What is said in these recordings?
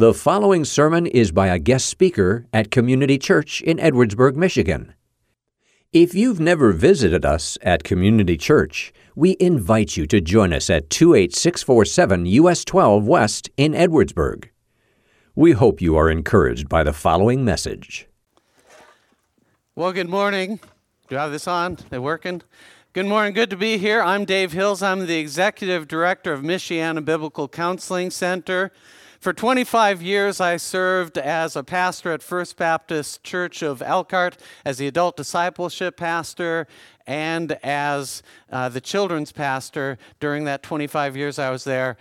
The following sermon is by a guest speaker at Community Church in Edwardsburg, Michigan. If you've never visited us at Community Church, we invite you to join us at 28647 US 12 West in Edwardsburg. We hope you are encouraged by the following message. Well, good morning. Do I have this on? They working? Good morning. Good to be here. I'm Dave Hills. I'm the executive director of Michiana Biblical Counseling Center. For 25 years, I served as a pastor at First Baptist Church of Elkhart, as the adult discipleship pastor, and as uh, the children's pastor during that 25 years I was there.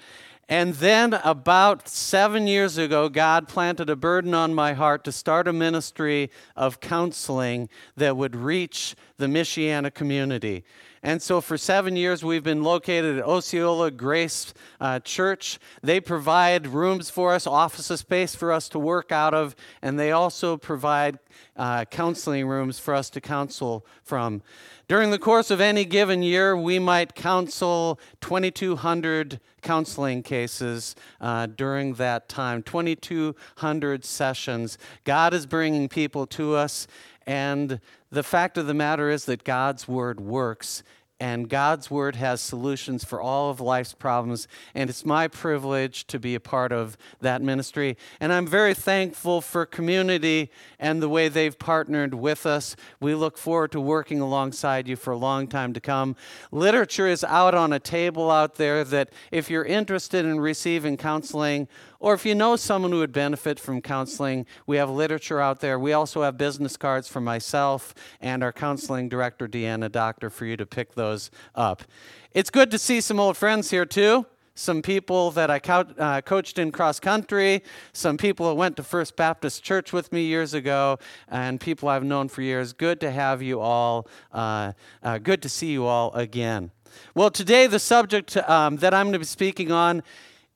And then, about seven years ago, God planted a burden on my heart to start a ministry of counseling that would reach the Michiana community. And so for seven years, we've been located at Osceola Grace uh, Church. They provide rooms for us, office space for us to work out of, and they also provide uh, counseling rooms for us to counsel from. During the course of any given year, we might counsel 2,200 counseling cases uh, during that time, 2,200 sessions. God is bringing people to us, and the fact of the matter is that God's word works and God's Word has solutions for all of life's problems. And it's my privilege to be a part of that ministry. And I'm very thankful for community and the way they've partnered with us. We look forward to working alongside you for a long time to come. Literature is out on a table out there that if you're interested in receiving counseling, or if you know someone who would benefit from counseling, we have literature out there. We also have business cards for myself and our counseling director, Deanna Doctor, for you to pick those up. It's good to see some old friends here, too. Some people that I co- uh, coached in cross country, some people that went to First Baptist Church with me years ago, and people I've known for years. Good to have you all. Uh, uh, good to see you all again. Well, today the subject um, that I'm going to be speaking on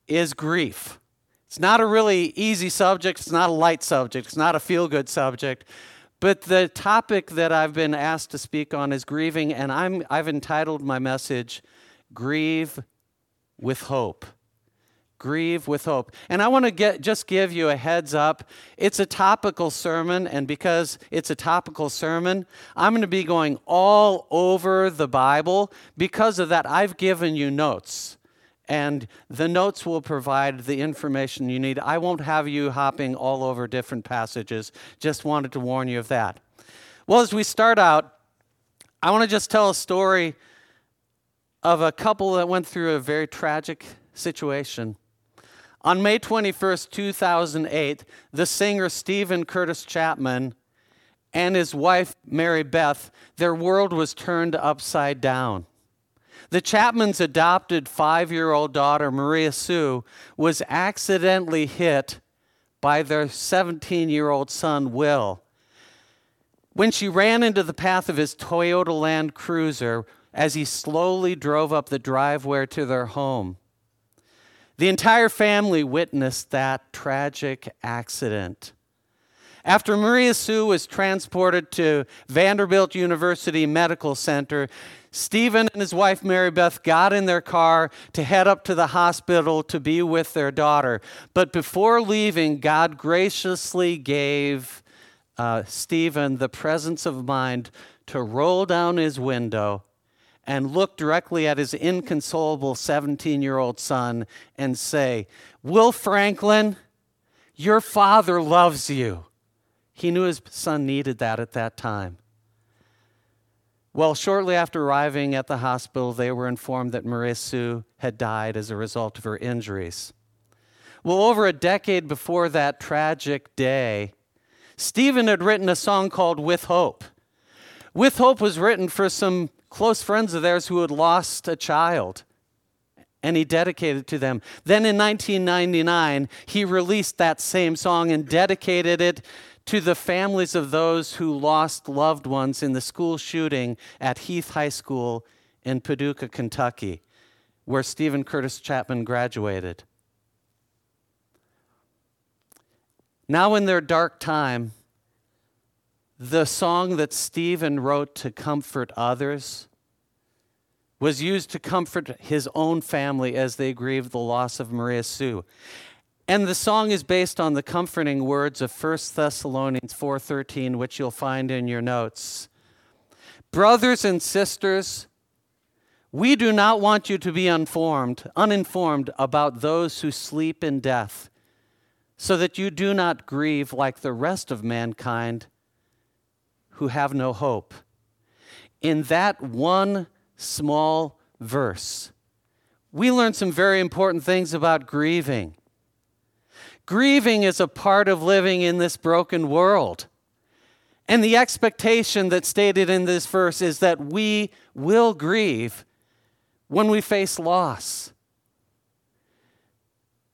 is grief. It's not a really easy subject, it's not a light subject, it's not a feel good subject. But the topic that I've been asked to speak on is grieving, and I'm, I've entitled my message, Grieve with Hope. Grieve with Hope. And I want to get, just give you a heads up. It's a topical sermon, and because it's a topical sermon, I'm going to be going all over the Bible. Because of that, I've given you notes and the notes will provide the information you need. I won't have you hopping all over different passages. Just wanted to warn you of that. Well, as we start out, I want to just tell a story of a couple that went through a very tragic situation. On May 21st, 2008, the singer Steven Curtis Chapman and his wife Mary Beth, their world was turned upside down. The Chapmans' adopted five year old daughter, Maria Sue, was accidentally hit by their 17 year old son, Will. When she ran into the path of his Toyota Land Cruiser as he slowly drove up the driveway to their home, the entire family witnessed that tragic accident. After Maria Sue was transported to Vanderbilt University Medical Center, Steven and his wife Mary Beth got in their car to head up to the hospital to be with their daughter. But before leaving, God graciously gave uh, Steven the presence of mind to roll down his window and look directly at his inconsolable 17 year old son and say, Will Franklin, your father loves you. He knew his son needed that at that time. Well, shortly after arriving at the hospital, they were informed that Maria Sue had died as a result of her injuries. Well, over a decade before that tragic day, Steven had written a song called With Hope. With Hope was written for some close friends of theirs who had lost a child, and he dedicated it to them. Then in 1999, he released that same song and dedicated it to the families of those who lost loved ones in the school shooting at Heath High School in Paducah, Kentucky, where Steven Curtis Chapman graduated. Now, in their dark time, the song that Steven wrote to comfort others was used to comfort his own family as they grieved the loss of Maria Sue. And the song is based on the comforting words of 1 Thessalonians 4:13 which you'll find in your notes. Brothers and sisters, we do not want you to be uninformed, uninformed about those who sleep in death, so that you do not grieve like the rest of mankind who have no hope. In that one small verse, we learn some very important things about grieving. Grieving is a part of living in this broken world. And the expectation that's stated in this verse is that we will grieve when we face loss.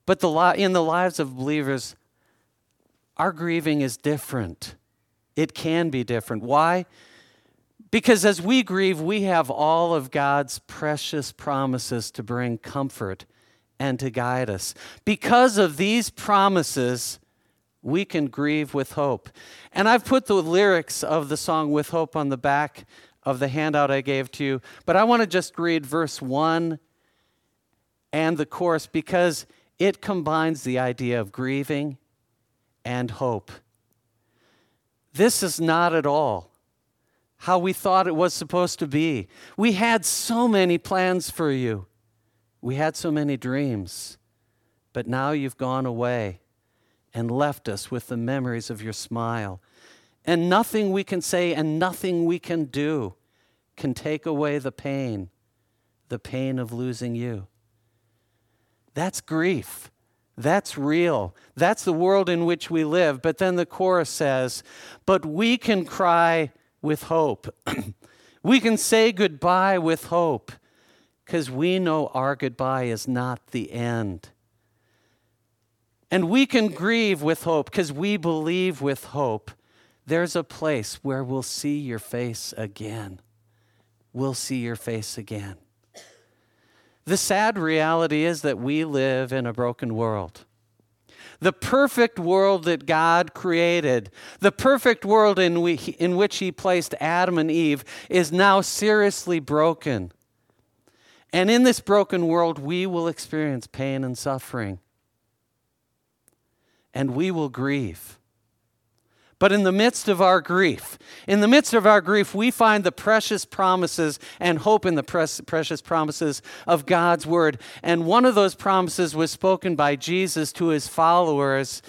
But the, in the lives of believers, our grieving is different. It can be different. Why? Because as we grieve, we have all of God's precious promises to bring comfort and to guide us. Because of these promises, we can grieve with hope. And I've put the lyrics of the song With Hope on the back of the handout I gave to you, but I want to just read verse 1 and the chorus because it combines the idea of grieving and hope. This is not at all how we thought it was supposed to be. We had so many plans for you. We had so many dreams, but now you've gone away and left us with the memories of your smile. And nothing we can say and nothing we can do can take away the pain, the pain of losing you. That's grief. That's real. That's the world in which we live. But then the chorus says, But we can cry with hope. we can say goodbye with hope because we know our goodbye is not the end. And we can grieve with hope because we believe with hope there's a place where we'll see your face again. We'll see your face again. The sad reality is that we live in a broken world. The perfect world that God created, the perfect world in, we, in which He placed Adam and Eve, is now seriously broken. And in this broken world, we will experience pain and suffering. And we will grieve. But in the midst of our grief, in the midst of our grief, we find the precious promises and hope in the precious promises of God's word. And one of those promises was spoken by Jesus to his followers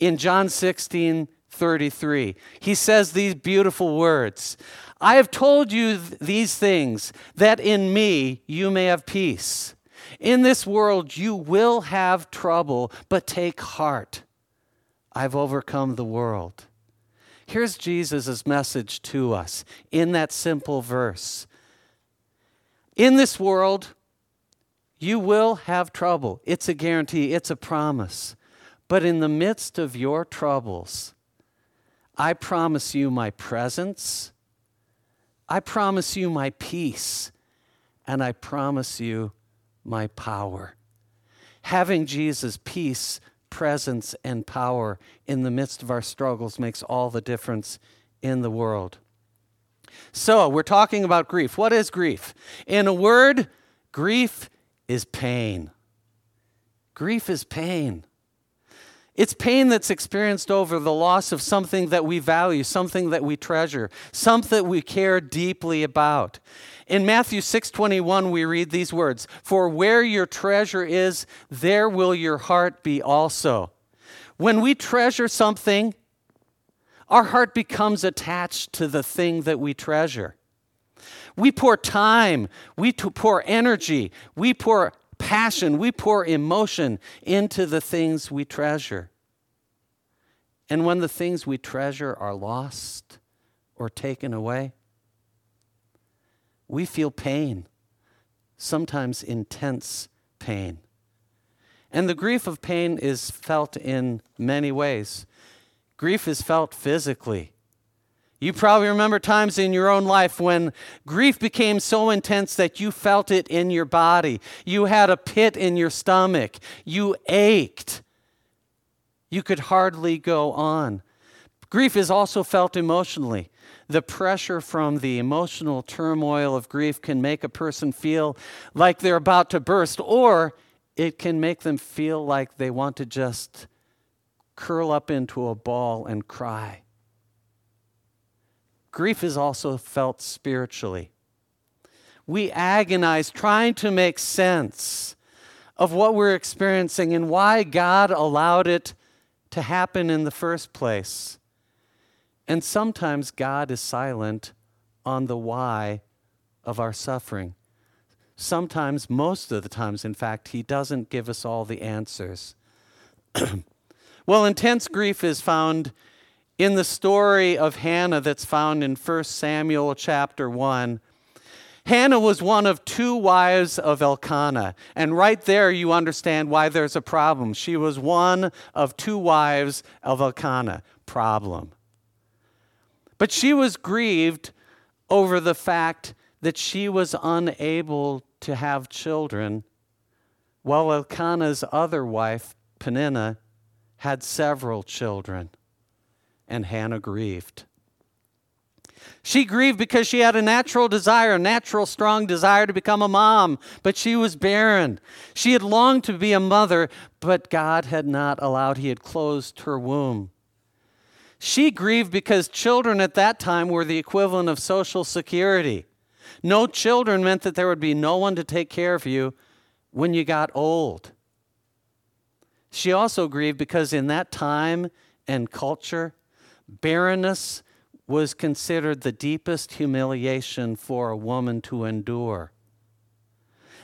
in John 16 33. He says these beautiful words I have told you th- these things that in me you may have peace. In this world you will have trouble, but take heart. I've overcome the world. Here's Jesus' message to us in that simple verse. In this world, you will have trouble. It's a guarantee, it's a promise. But in the midst of your troubles, I promise you my presence I promise you my peace, and I promise you my power. Having Jesus' peace, presence, and power in the midst of our struggles makes all the difference in the world. So, we're talking about grief. What is grief? In a word, grief is pain. Grief is pain. It's pain that's experienced over the loss of something that we value, something that we treasure, something that we care deeply about. In Matthew 6:21 we read these words, "For where your treasure is, there will your heart be also." When we treasure something, our heart becomes attached to the thing that we treasure. We pour time, we pour energy, we pour passion, we pour emotion into the things we treasure. And when the things we treasure are lost or taken away, we feel pain, sometimes intense pain. And the grief of pain is felt in many ways. Grief is felt physically. You probably remember times in your own life when grief became so intense that you felt it in your body. You had a pit in your stomach. You ached. You could hardly go on. Grief is also felt emotionally. The pressure from the emotional turmoil of grief can make a person feel like they're about to burst, or it can make them feel like they want to just curl up into a ball and cry. Grief is also felt spiritually. We agonize trying to make sense of what we're experiencing and why God allowed it to happen in the first place. And sometimes God is silent on the why of our suffering. Sometimes, most of the times, in fact, He doesn't give us all the answers. well, intense grief is found in the story of Hannah that's found in 1 Samuel chapter 1. Hannah was one of two wives of Elkanah. And right there, you understand why there's a problem. She was one of two wives of Elkanah. Problem. But she was grieved over the fact that she was unable to have children, while Elkanah's other wife, Peninnah, had several children, and Hannah grieved. She grieved because she had a natural desire, a natural, strong desire to become a mom, but she was barren. She had longed to be a mother, but God had not allowed, He had closed her womb. She grieved because children at that time were the equivalent of Social Security. No children meant that there would be no one to take care of you when you got old. She also grieved because in that time and culture, barrenness was considered the deepest humiliation for a woman to endure.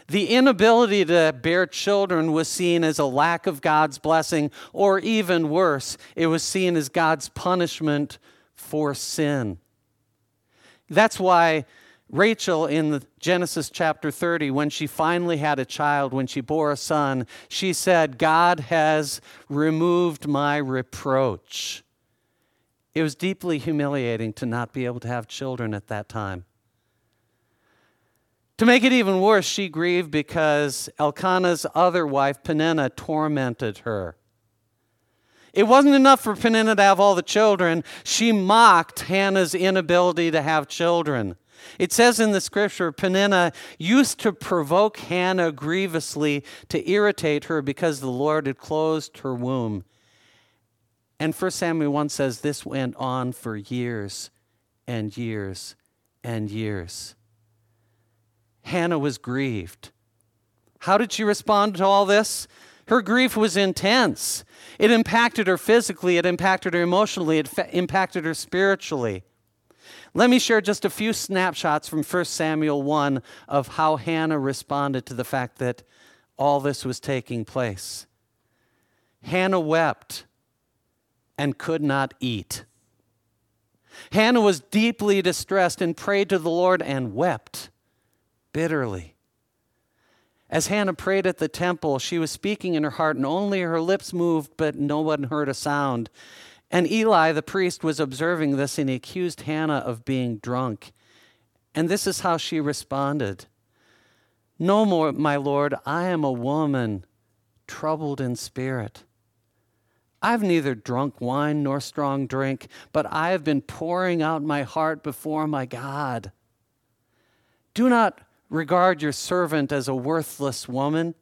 The inability to bear children was seen as a lack of God's blessing, or even worse, it was seen as God's punishment for sin. That's why Rachel in Genesis chapter 30, when she finally had a child, when she bore a son, she said, God has removed my reproach. It was deeply humiliating to not be able to have children at that time. To make it even worse, she grieved because Elkanah's other wife, Peninnah, tormented her. It wasn't enough for Peninnah to have all the children. She mocked Hannah's inability to have children. It says in the scripture, Peninnah used to provoke Hannah grievously to irritate her because the Lord had closed her womb. And 1 Samuel 1 says this went on for years and years and years. Hannah was grieved. How did she respond to all this? Her grief was intense. It impacted her physically, it impacted her emotionally, it fa- impacted her spiritually. Let me share just a few snapshots from 1 Samuel 1 of how Hannah responded to the fact that all this was taking place. Hannah wept and could not eat. Hannah was deeply distressed and prayed to the Lord and wept bitterly. As Hannah prayed at the temple, she was speaking in her heart, and only her lips moved, but no one heard a sound. And Eli, the priest, was observing this, and he accused Hannah of being drunk. And this is how she responded No more, my Lord, I am a woman troubled in spirit. I've neither drunk wine nor strong drink, but I have been pouring out my heart before my God. Do not regard your servant as a worthless woman.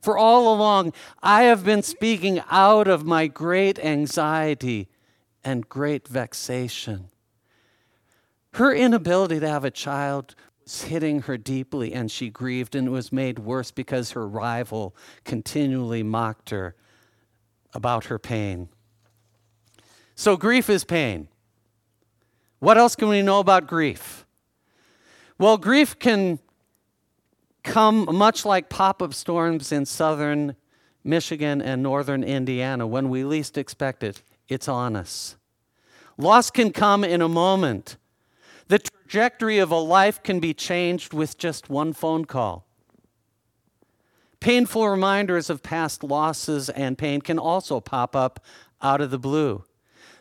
For all along, I have been speaking out of my great anxiety and great vexation. Her inability to have a child was hitting her deeply, and she grieved, and it was made worse because her rival continually mocked her about her pain. So, grief is pain. What else can we know about grief? Well, grief can come much like pop up storms in southern Michigan and northern Indiana. When we least expect it, it's on us. Loss can come in a moment. The trajectory of a life can be changed with just one phone call. Painful reminders of past losses and pain can also pop up out of the blue.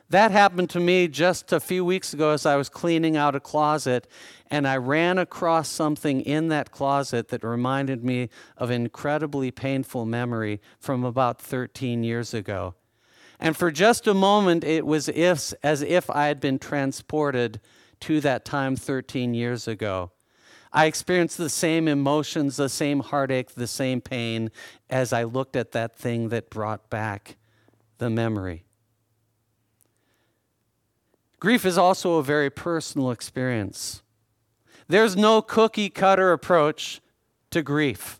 That happened to me just a few weeks ago as I was cleaning out a closet, and I ran across something in that closet that reminded me of an incredibly painful memory from about 13 years ago. And for just a moment, it was as if I had been transported to that time 13 years ago. I experienced the same emotions, the same heartache, the same pain as I looked at that thing that brought back the memory. Grief is also a very personal experience. There's no cookie cutter approach to grief.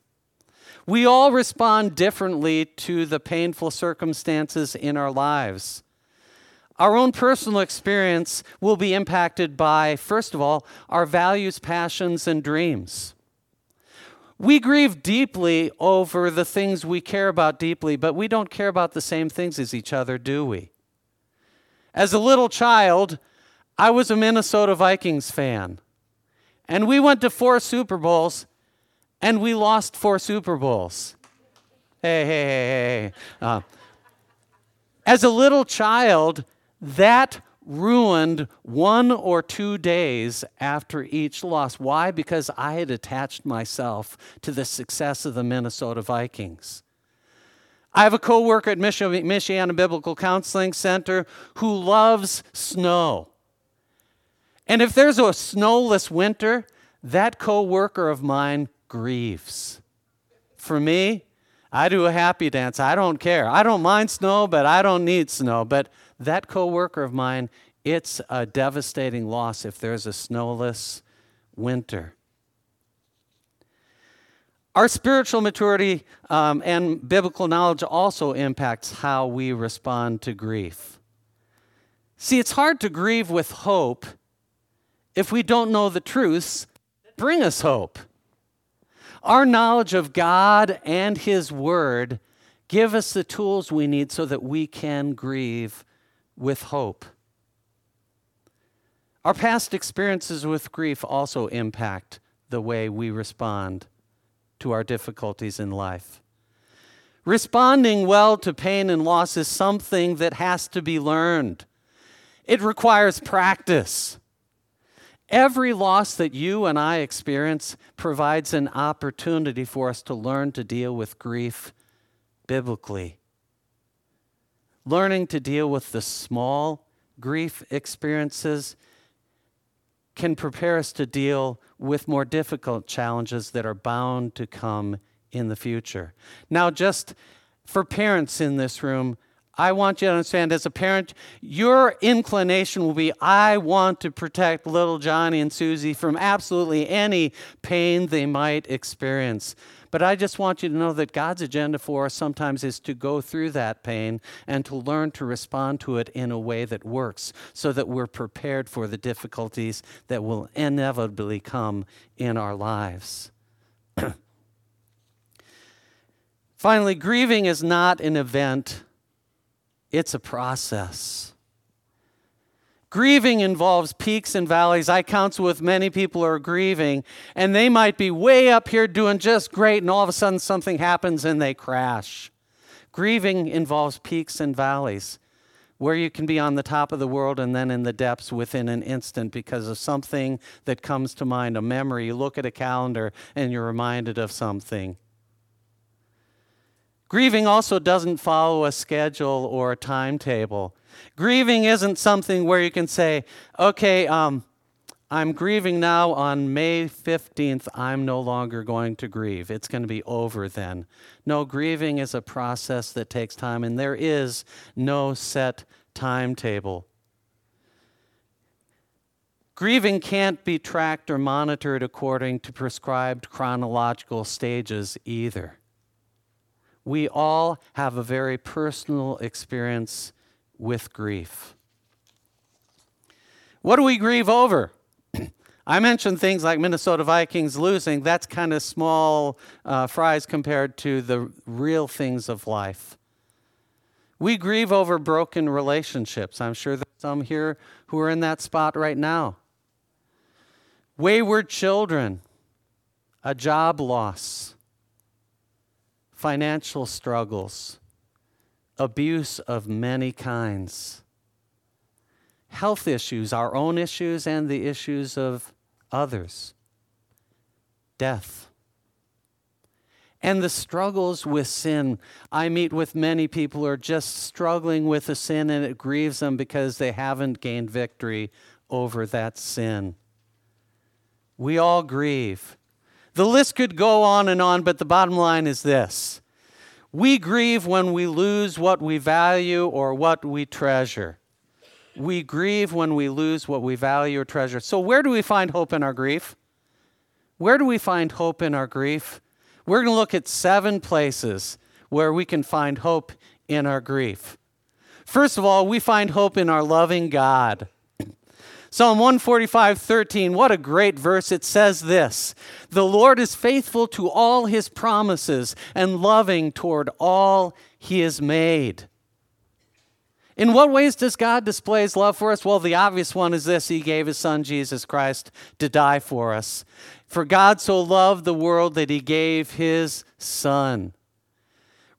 We all respond differently to the painful circumstances in our lives. Our own personal experience will be impacted by, first of all, our values, passions, and dreams. We grieve deeply over the things we care about deeply, but we don't care about the same things as each other, do we? As a little child, I was a Minnesota Vikings fan. And we went to four Super Bowls and we lost four Super Bowls. Hey, hey, hey, hey. Uh, as a little child, that ruined one or two days after each loss. Why? Because I had attached myself to the success of the Minnesota Vikings. I have a coworker at Michiana Biblical Counseling Center who loves snow. And if there's a snowless winter, that coworker of mine grieves. For me, I do a happy dance. I don't care. I don't mind snow, but I don't need snow. But that coworker of mine, it's a devastating loss if there's a snowless winter. Our spiritual maturity um, and biblical knowledge also impacts how we respond to grief. See, it's hard to grieve with hope if we don't know the truths that bring us hope. Our knowledge of God and His Word give us the tools we need so that we can grieve with hope. Our past experiences with grief also impact the way we respond to our difficulties in life. Responding well to pain and loss is something that has to be learned. It requires practice. Every loss that you and I experience provides an opportunity for us to learn to deal with grief biblically learning to deal with the small grief experiences can prepare us to deal with more difficult challenges that are bound to come in the future. Now, just for parents in this room, I want you to understand as a parent, your inclination will be I want to protect little Johnny and Susie from absolutely any pain they might experience. But I just want you to know that God's agenda for us sometimes is to go through that pain and to learn to respond to it in a way that works so that we're prepared for the difficulties that will inevitably come in our lives. Finally, grieving is not an event, it's a process. Grieving involves peaks and valleys. I counsel with many people who are grieving, and they might be way up here doing just great, and all of a sudden something happens and they crash. Grieving involves peaks and valleys, where you can be on the top of the world and then in the depths within an instant because of something that comes to mind, a memory. You look at a calendar and you're reminded of something. Grieving also doesn't follow a schedule or a timetable. Grieving isn't something where you can say, okay, um, I'm grieving now on May 15th. I'm no longer going to grieve. It's going to be over then. No, grieving is a process that takes time, and there is no set timetable. Grieving can't be tracked or monitored according to prescribed chronological stages either. We all have a very personal experience with grief. What do we grieve over? I mentioned things like Minnesota Vikings losing. That's kind of small uh, fries compared to the real things of life. We grieve over broken relationships. I'm sure there's some here who are in that spot right now. Wayward children, a job loss, financial struggles, abuse of many kinds, health issues, our own issues, and the issues of others, death. And the struggles with sin. I meet with many people who are just struggling with a sin and it grieves them because they haven't gained victory over that sin. We all grieve. The list could go on and on, but the bottom line is this we grieve when we lose what we value or what we treasure. We grieve when we lose what we value or treasure. So, where do we find hope in our grief? Where do we find hope in our grief? We're going to look at seven places where we can find hope in our grief. First of all, we find hope in our loving God. Psalm 145, 13, what a great verse. It says this The Lord is faithful to all his promises and loving toward all he has made. In what ways does God display his love for us? Well, the obvious one is this He gave his son Jesus Christ to die for us. For God so loved the world that he gave his son.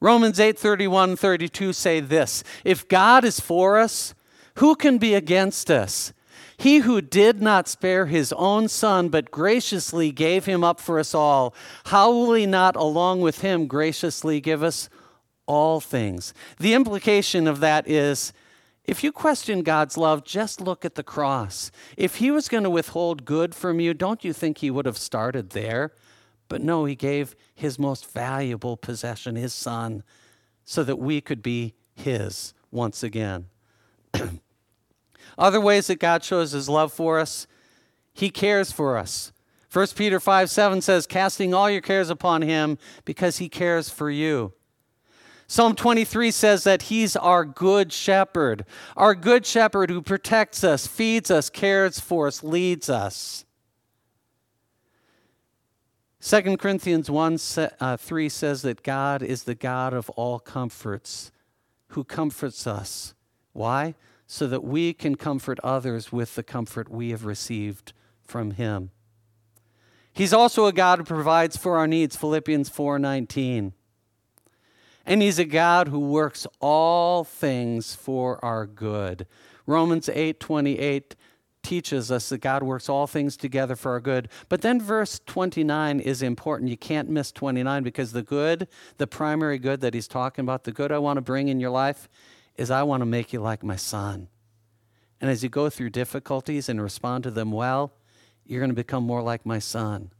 Romans 8 31 32 say this If God is for us, who can be against us? He who did not spare his own son, but graciously gave him up for us all, how will he not, along with him, graciously give us all things? The implication of that is if you question God's love, just look at the cross. If he was going to withhold good from you, don't you think he would have started there? But no, he gave his most valuable possession, his son, so that we could be his once again. Other ways that God shows his love for us, he cares for us. 1 Peter 5 7 says, Casting all your cares upon him because he cares for you. Psalm 23 says that he's our good shepherd, our good shepherd who protects us, feeds us, cares for us, leads us. 2 Corinthians 1 uh, 3 says that God is the God of all comforts, who comforts us. Why? So that we can comfort others with the comfort we have received from him. He's also a God who provides for our needs, Philippians 4:19. And he's a God who works all things for our good. Romans 8:28 teaches us that God works all things together for our good. But then verse 29 is important. You can't miss 29 because the good, the primary good that he's talking about, the good I want to bring in your life is I want to make you like my son. And as you go through difficulties and respond to them well, you're going to become more like my son.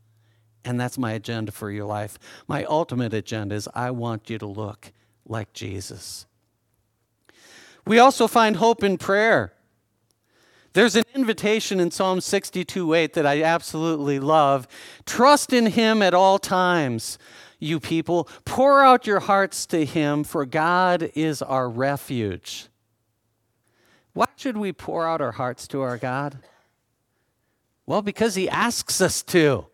And that's my agenda for your life. My ultimate agenda is I want you to look like Jesus. We also find hope in prayer. There's an invitation in Psalm 62 8 that I absolutely love. Trust in him at all times you people. Pour out your hearts to Him, for God is our refuge. Why should we pour out our hearts to our God? Well, because He asks us to.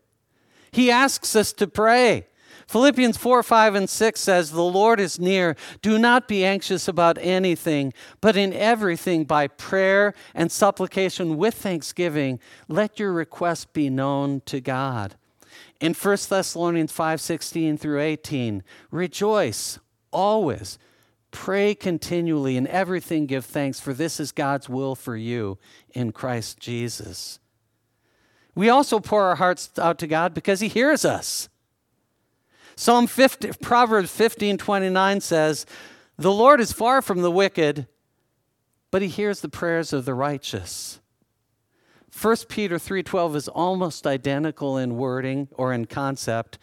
He asks us to pray. Philippians 4, 5, and 6 says, The Lord is near. Do not be anxious about anything, but in everything, by prayer and supplication with thanksgiving, let your requests be known to God. In 1 Thessalonians 5:16 through 18, rejoice always. Pray continually in everything give thanks for this is God's will for you in Christ Jesus. We also pour our hearts out to God because he hears us. Psalm 50, Proverbs 15:29 says, "The Lord is far from the wicked, but he hears the prayers of the righteous." 1 Peter 3:12 is almost identical in wording or in concept.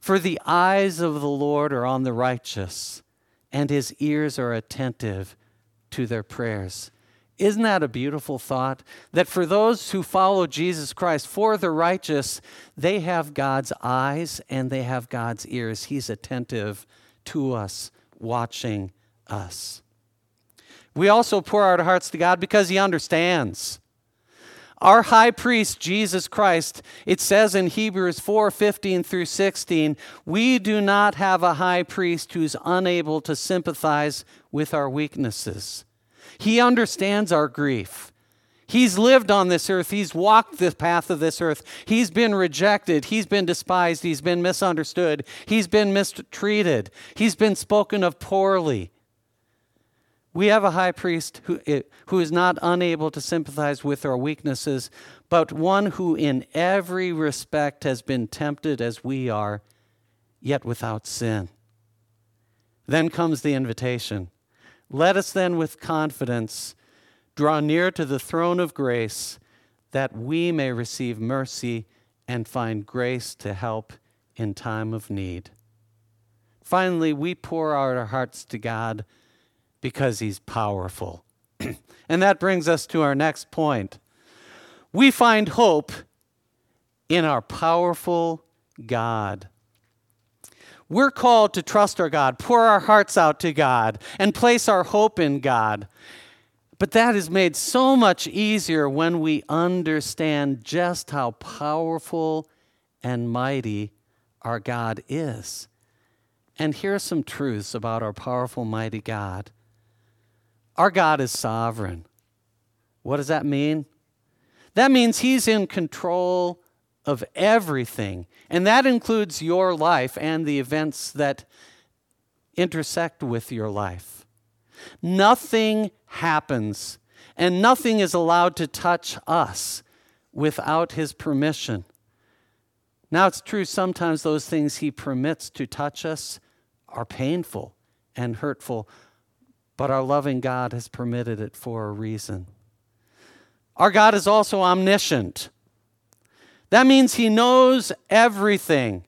For the eyes of the Lord are on the righteous, and his ears are attentive to their prayers. Isn't that a beautiful thought? That for those who follow Jesus Christ, for the righteous, they have God's eyes and they have God's ears. He's attentive to us, watching us. We also pour our hearts to God because He understands. Our high priest, Jesus Christ, it says in Hebrews 4 15 through 16, we do not have a high priest who's unable to sympathize with our weaknesses. He understands our grief. He's lived on this earth. He's walked the path of this earth. He's been rejected. He's been despised. He's been misunderstood. He's been mistreated. He's been spoken of poorly. We have a high priest who, eh, who is not unable to sympathize with our weaknesses, but one who in every respect has been tempted as we are, yet without sin. Then comes the invitation. Let us then with confidence draw near to the throne of grace that we may receive mercy and find grace to help in time of need. Finally, we pour out our hearts to God because He's powerful. and that brings us to our next point. We find hope in our powerful God. We're called to trust our God, pour our hearts out to God, and place our hope in God. But that is made so much easier when we understand just how powerful and mighty our God is. And here are some truths about our powerful, mighty God. Our God is sovereign. What does that mean? That means He's in control of everything, and that includes your life and the events that intersect with your life. Nothing happens, and nothing is allowed to touch us without His permission. Now, it's true, sometimes those things He permits to touch us are painful and hurtful, but our loving God has permitted it for a reason. Our God is also omniscient. That means He knows everything.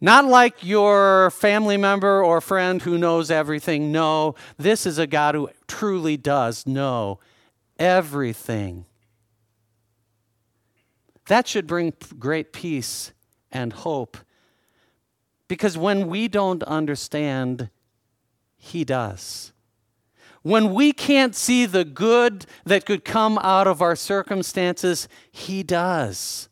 Not like your family member or friend who knows everything. No, this is a God who truly does know everything. That should bring great peace and hope because when we don't understand, He does. When we can't see the good that could come out of our circumstances, He does.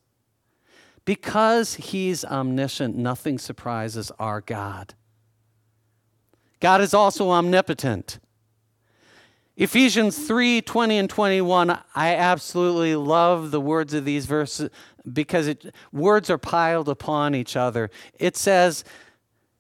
Because He's omniscient, nothing surprises our God. God is also omnipotent. Ephesians 3 20 and 21, I absolutely love the words of these verses because it, words are piled upon each other. It says,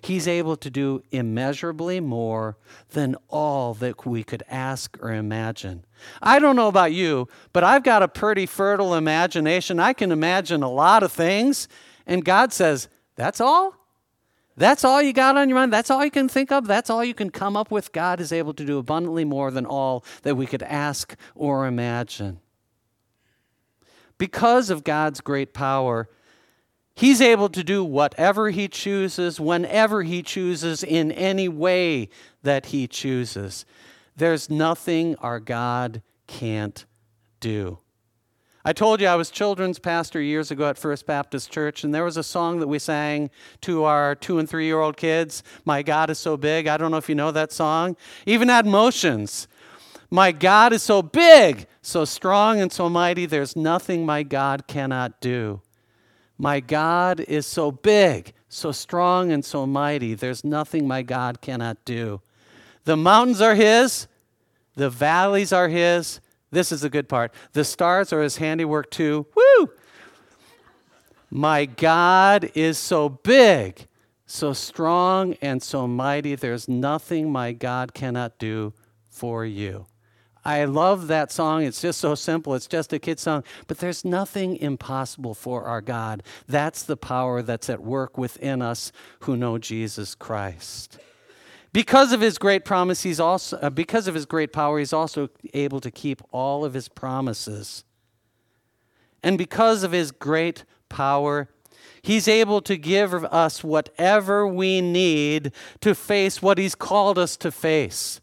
He's able to do immeasurably more than all that we could ask or imagine. I don't know about you, but I've got a pretty fertile imagination. I can imagine a lot of things, and God says, That's all? That's all you got on your mind? That's all you can think of? That's all you can come up with? God is able to do abundantly more than all that we could ask or imagine. Because of God's great power, He's able to do whatever He chooses, whenever He chooses, in any way that He chooses. There's nothing our God can't do. I told you I was children's pastor years ago at First Baptist Church, and there was a song that we sang to our two and three year old kids. My God is so big. I don't know if you know that song. Even had motions. My God is so big, so strong, and so mighty, there's nothing my God cannot do. My God is so big, so strong, and so mighty. There's nothing my God cannot do. The mountains are His, the valleys are His. This is the good part. The stars are His handiwork too. Woo! My God is so big, so strong, and so mighty. There's nothing my God cannot do for you. I love that song. It's just so simple. It's just a kid song. But there's nothing impossible for our God. That's the power that's at work within us who know Jesus Christ. Because of his great promise, he's also uh, because of his great power, he's also able to keep all of his promises. And because of his great power, He's able to give us whatever we need to face what He's called us to face.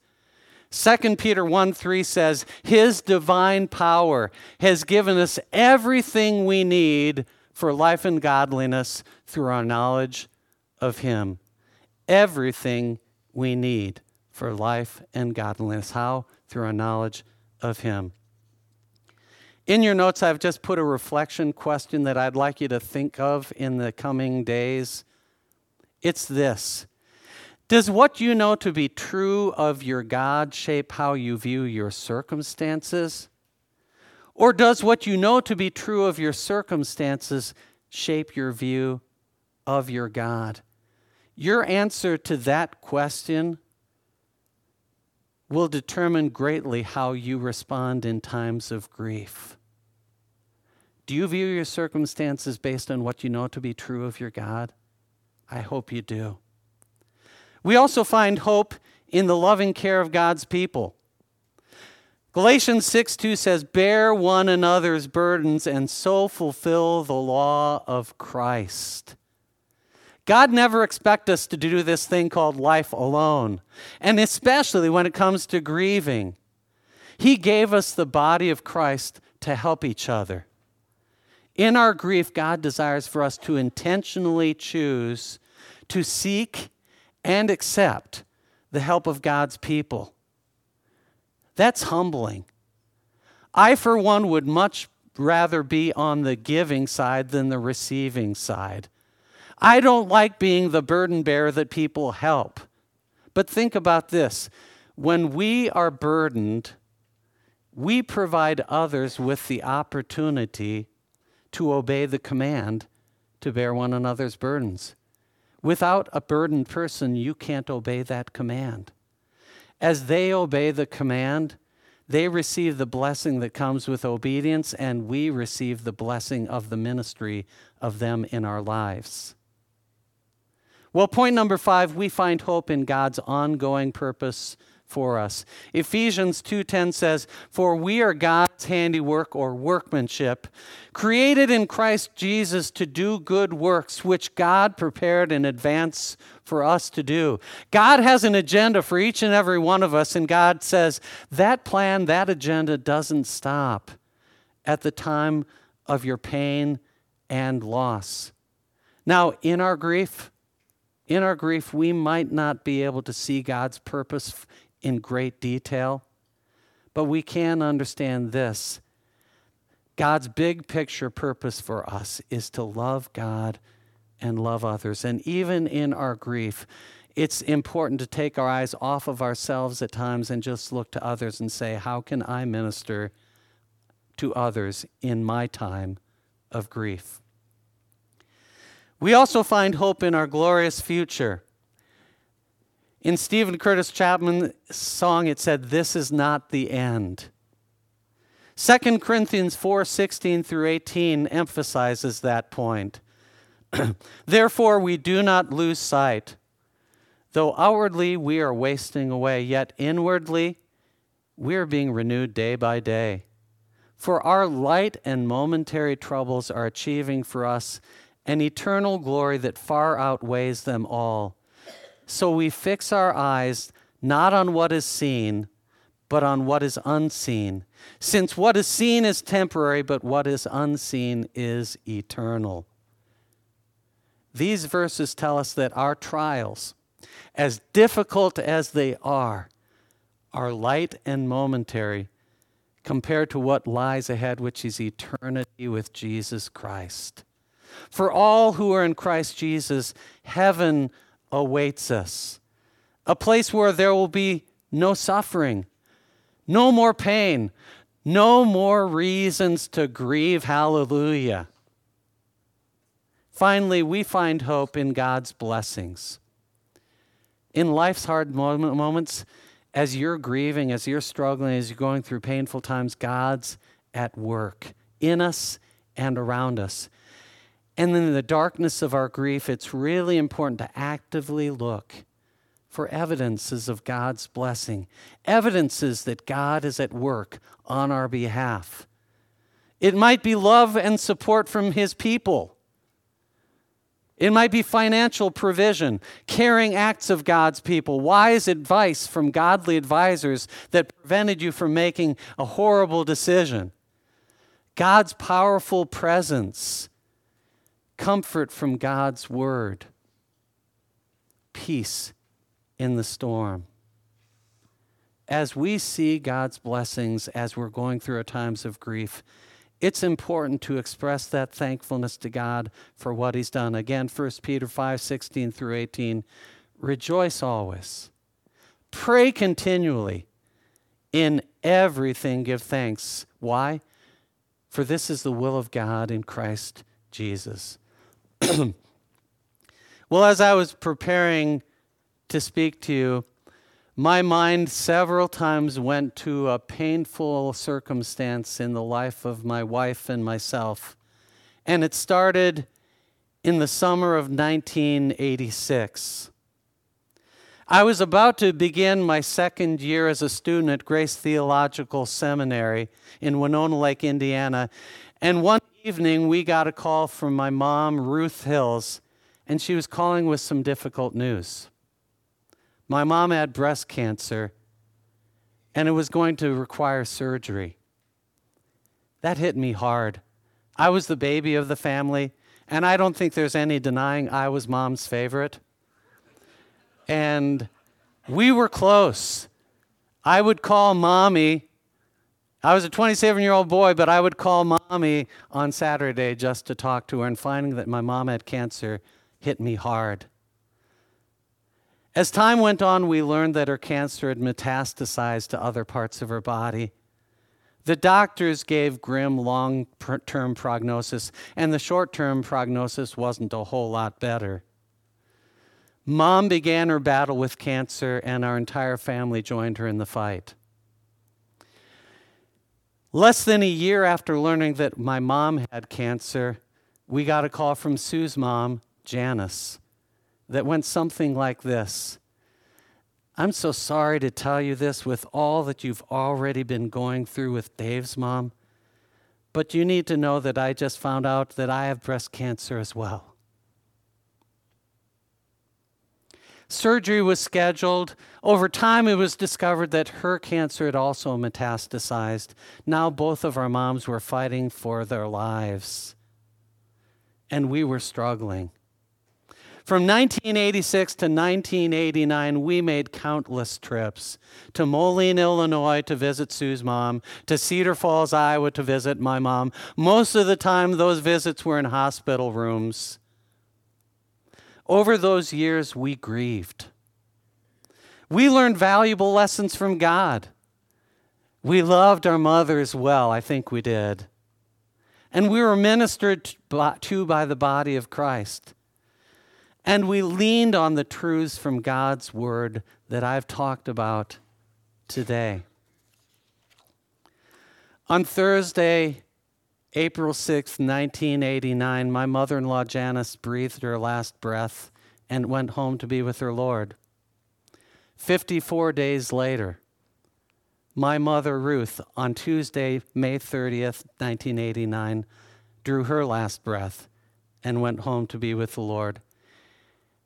2 Peter 1 3 says, His divine power has given us everything we need for life and godliness through our knowledge of Him. Everything we need for life and godliness. How? Through our knowledge of Him. In your notes, I've just put a reflection question that I'd like you to think of in the coming days. It's this does what you know to be true of your God shape how you view your circumstances? Or does what you know to be true of your circumstances shape your view of your God? Your answer to that question will determine greatly how you respond in times of grief. Do you view your circumstances based on what you know to be true of your God? I hope you do. We also find hope in the loving care of God's people. Galatians 6 2 says, Bear one another's burdens and so fulfill the law of Christ. God never expects us to do this thing called life alone, and especially when it comes to grieving. He gave us the body of Christ to help each other. In our grief, God desires for us to intentionally choose to seek and accept the help of God's people. That's humbling. I, for one, would much rather be on the giving side than the receiving side. I don't like being the burden bearer that people help. But think about this when we are burdened, we provide others with the opportunity to obey the command to bear one another's burdens. Without a burdened person, you can't obey that command. As they obey the command, they receive the blessing that comes with obedience, and we receive the blessing of the ministry of them in our lives. Well, point number five, we find hope in God's ongoing purpose for us. Ephesians 2:10 says, "For we are God's handiwork or workmanship, created in Christ Jesus to do good works which God prepared in advance for us to do." God has an agenda for each and every one of us and God says, "That plan, that agenda doesn't stop at the time of your pain and loss." Now, in our grief, in our grief, we might not be able to see God's purpose in great detail, but we can understand this. God's big picture purpose for us is to love God and love others. And even in our grief, it's important to take our eyes off of ourselves at times and just look to others and say, How can I minister to others in my time of grief? We also find hope in our glorious future. In Steven Curtis Chapman's song, it said, This is not the end. 2 Corinthians 4 16 through 18 emphasizes that point. Therefore, we do not lose sight. Though outwardly we are wasting away, yet inwardly we are being renewed day by day. For our light and momentary troubles are achieving for us an eternal glory that far outweighs them all. So we fix our eyes not on what is seen, but on what is unseen. Since what is seen is temporary, but what is unseen is eternal. These verses tell us that our trials, as difficult as they are, are light and momentary compared to what lies ahead, which is eternity with Jesus Christ. For all who are in Christ Jesus, heaven awaits us a place where there will be no suffering, no more pain, no more reasons to grieve. Hallelujah. Finally, we find hope in God's blessings. In life's hard moments, as you're grieving, as you're struggling, as you're going through painful times, God's at work in us and around us. And in the darkness of our grief, it's really important to actively look for evidences of God's blessing, evidences that God is at work on our behalf. It might be love and support from His people. It might be financial provision, caring acts of God's people, wise advice from godly advisors that prevented you from making a horrible decision. God's powerful presence comfort from God's word, peace in the storm. As we see God's blessings as we're going through times of grief, it's important to express that thankfulness to God for what He's done. Again, 1 Peter 5 16 through 18. Rejoice always, pray continually, in everything give thanks. Why? For this is the will of God in Christ Jesus. well, as I was preparing to speak to you, my mind several times went to a painful circumstance in the life of my wife and myself. And it started in the summer of 1986. I was about to begin my second year as a student at Grace Theological Seminary in Winona Lake, Indiana. And one evening, we got a call from my mom, Ruth Hills, and she was calling with some difficult news. My mom had breast cancer, and it was going to require surgery. That hit me hard. I was the baby of the family, and I don't think there's any denying I was mom's favorite. And we were close. I would call mommy. I was a 27 year old boy, but I would call mommy on Saturday just to talk to her, and finding that my mom had cancer hit me hard. As time went on, we learned that her cancer had metastasized to other parts of her body. The doctors gave grim long term prognosis, and the short term prognosis wasn't a whole lot better. Mom began her battle with cancer, and our entire family joined her in the fight. Less than a year after learning that my mom had cancer, we got a call from Sue's mom, Janice that went something like this I'm so sorry to tell you this with all that you've already been going through with Dave's mom, but you need to know that I just found out that I have breast cancer as well. Surgery was scheduled. Over time, it was discovered that her cancer had also metastasized. Now, both of our moms were fighting for their lives, and we were struggling. From 1986 to 1989, we made countless trips to Moline, Illinois to visit Sue's mom, to Cedar Falls, Iowa to visit my mom. Most of the time, those visits were in hospital rooms. Over those years, we grieved. We learned valuable lessons from God. We loved our mothers well, I think we did. And we were ministered to by the body of Christ. And we leaned on the truths from God's word that I've talked about today. On Thursday, April 6, 1989, my mother in law Janice breathed her last breath and went home to be with her Lord. 54 days later, my mother Ruth, on Tuesday, May 30th, 1989, drew her last breath and went home to be with the Lord.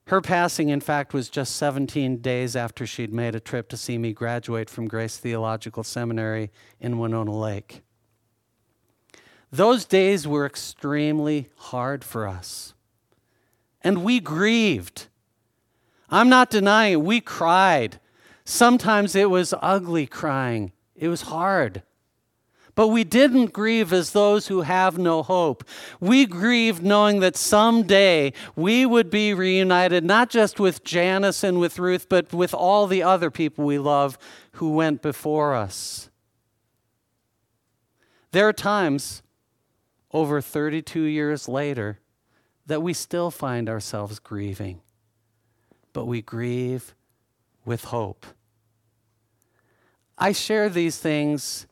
Her passing, in fact, was just 17 days after she'd made a trip to see me graduate from Grace Theological Seminary in Winona Lake. Those days were extremely hard for us. And we grieved. I'm not denying it. We cried. Sometimes it was ugly crying, it was hard. But we didn't grieve as those who have no hope. We grieved knowing that someday we would be reunited, not just with Janice and with Ruth, but with all the other people we love who went before us. There are times, over 32 years later, that we still find ourselves grieving, but we grieve with hope. I share these things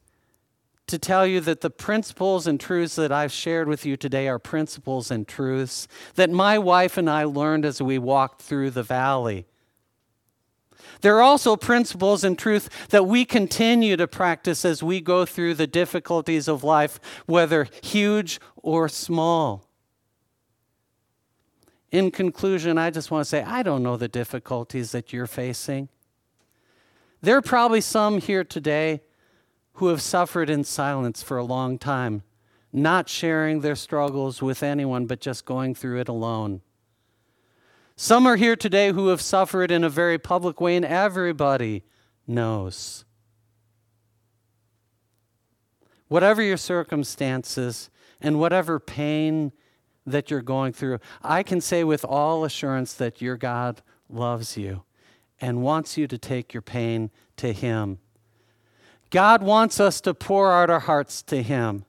to tell you that the principles and truths that I've shared with you today are principles and truths that my wife and I learned as we walked through the valley. There are also principles and truth that we continue to practice as we go through the difficulties of life, whether huge or small. In conclusion, I just want to say I don't know the difficulties that you're facing. There are probably some here today who have suffered in silence for a long time, not sharing their struggles with anyone, but just going through it alone. Some are here today who have suffered in a very public way, and everybody knows. Whatever your circumstances and whatever pain that you're going through, I can say with all assurance that your God loves you and wants you to take your pain to Him God wants us to pour out our hearts to Him.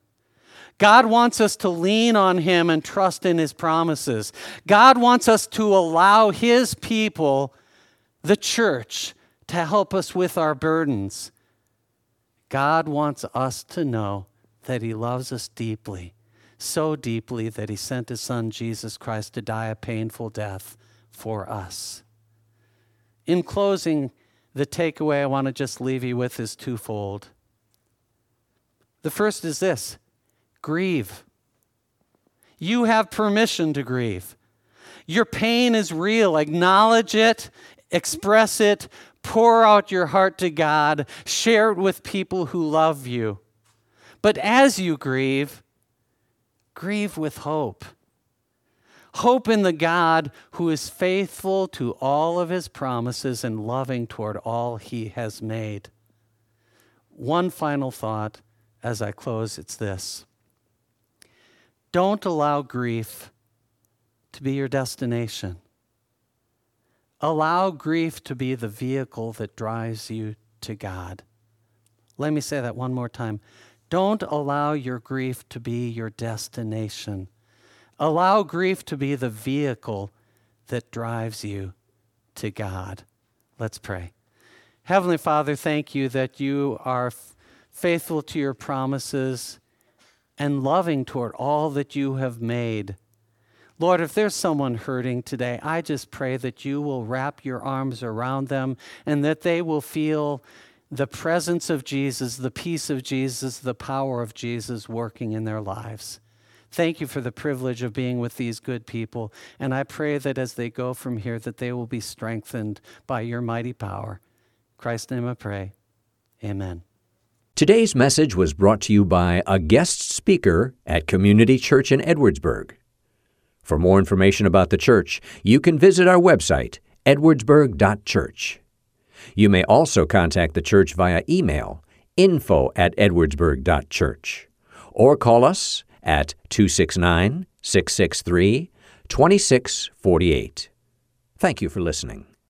God wants us to lean on Him and trust in His promises. God wants us to allow His people, the church, to help us with our burdens. God wants us to know that He loves us deeply, so deeply that He sent His Son, Jesus Christ, to die a painful death for us. In closing, the takeaway I want to just leave you with is twofold. The first is this grieve. You have permission to grieve. Your pain is real. Acknowledge it, express it, pour out your heart to God, share it with people who love you. But as you grieve, grieve with hope. Hope in the God who is faithful to all of his promises and loving toward all he has made. One final thought as I close it's this don't allow grief to be your destination. Allow grief to be the vehicle that drives you to God. Let me say that one more time. Don't allow your grief to be your destination. Allow grief to be the vehicle that drives you to God. Let's pray. Heavenly Father, thank you that you are f- faithful to your promises and loving toward all that you have made. Lord, if there's someone hurting today, I just pray that you will wrap your arms around them and that they will feel the presence of Jesus, the peace of Jesus, the power of Jesus working in their lives. Thank you for the privilege of being with these good people, and I pray that as they go from here that they will be strengthened by your mighty power. In Christ's name I pray. Amen. Today's message was brought to you by a guest speaker at Community Church in Edwardsburg. For more information about the church, you can visit our website, edwardsburg.church. You may also contact the church via email, info at edwardsburg.church, or call us at 269 663 2648. Thank you for listening.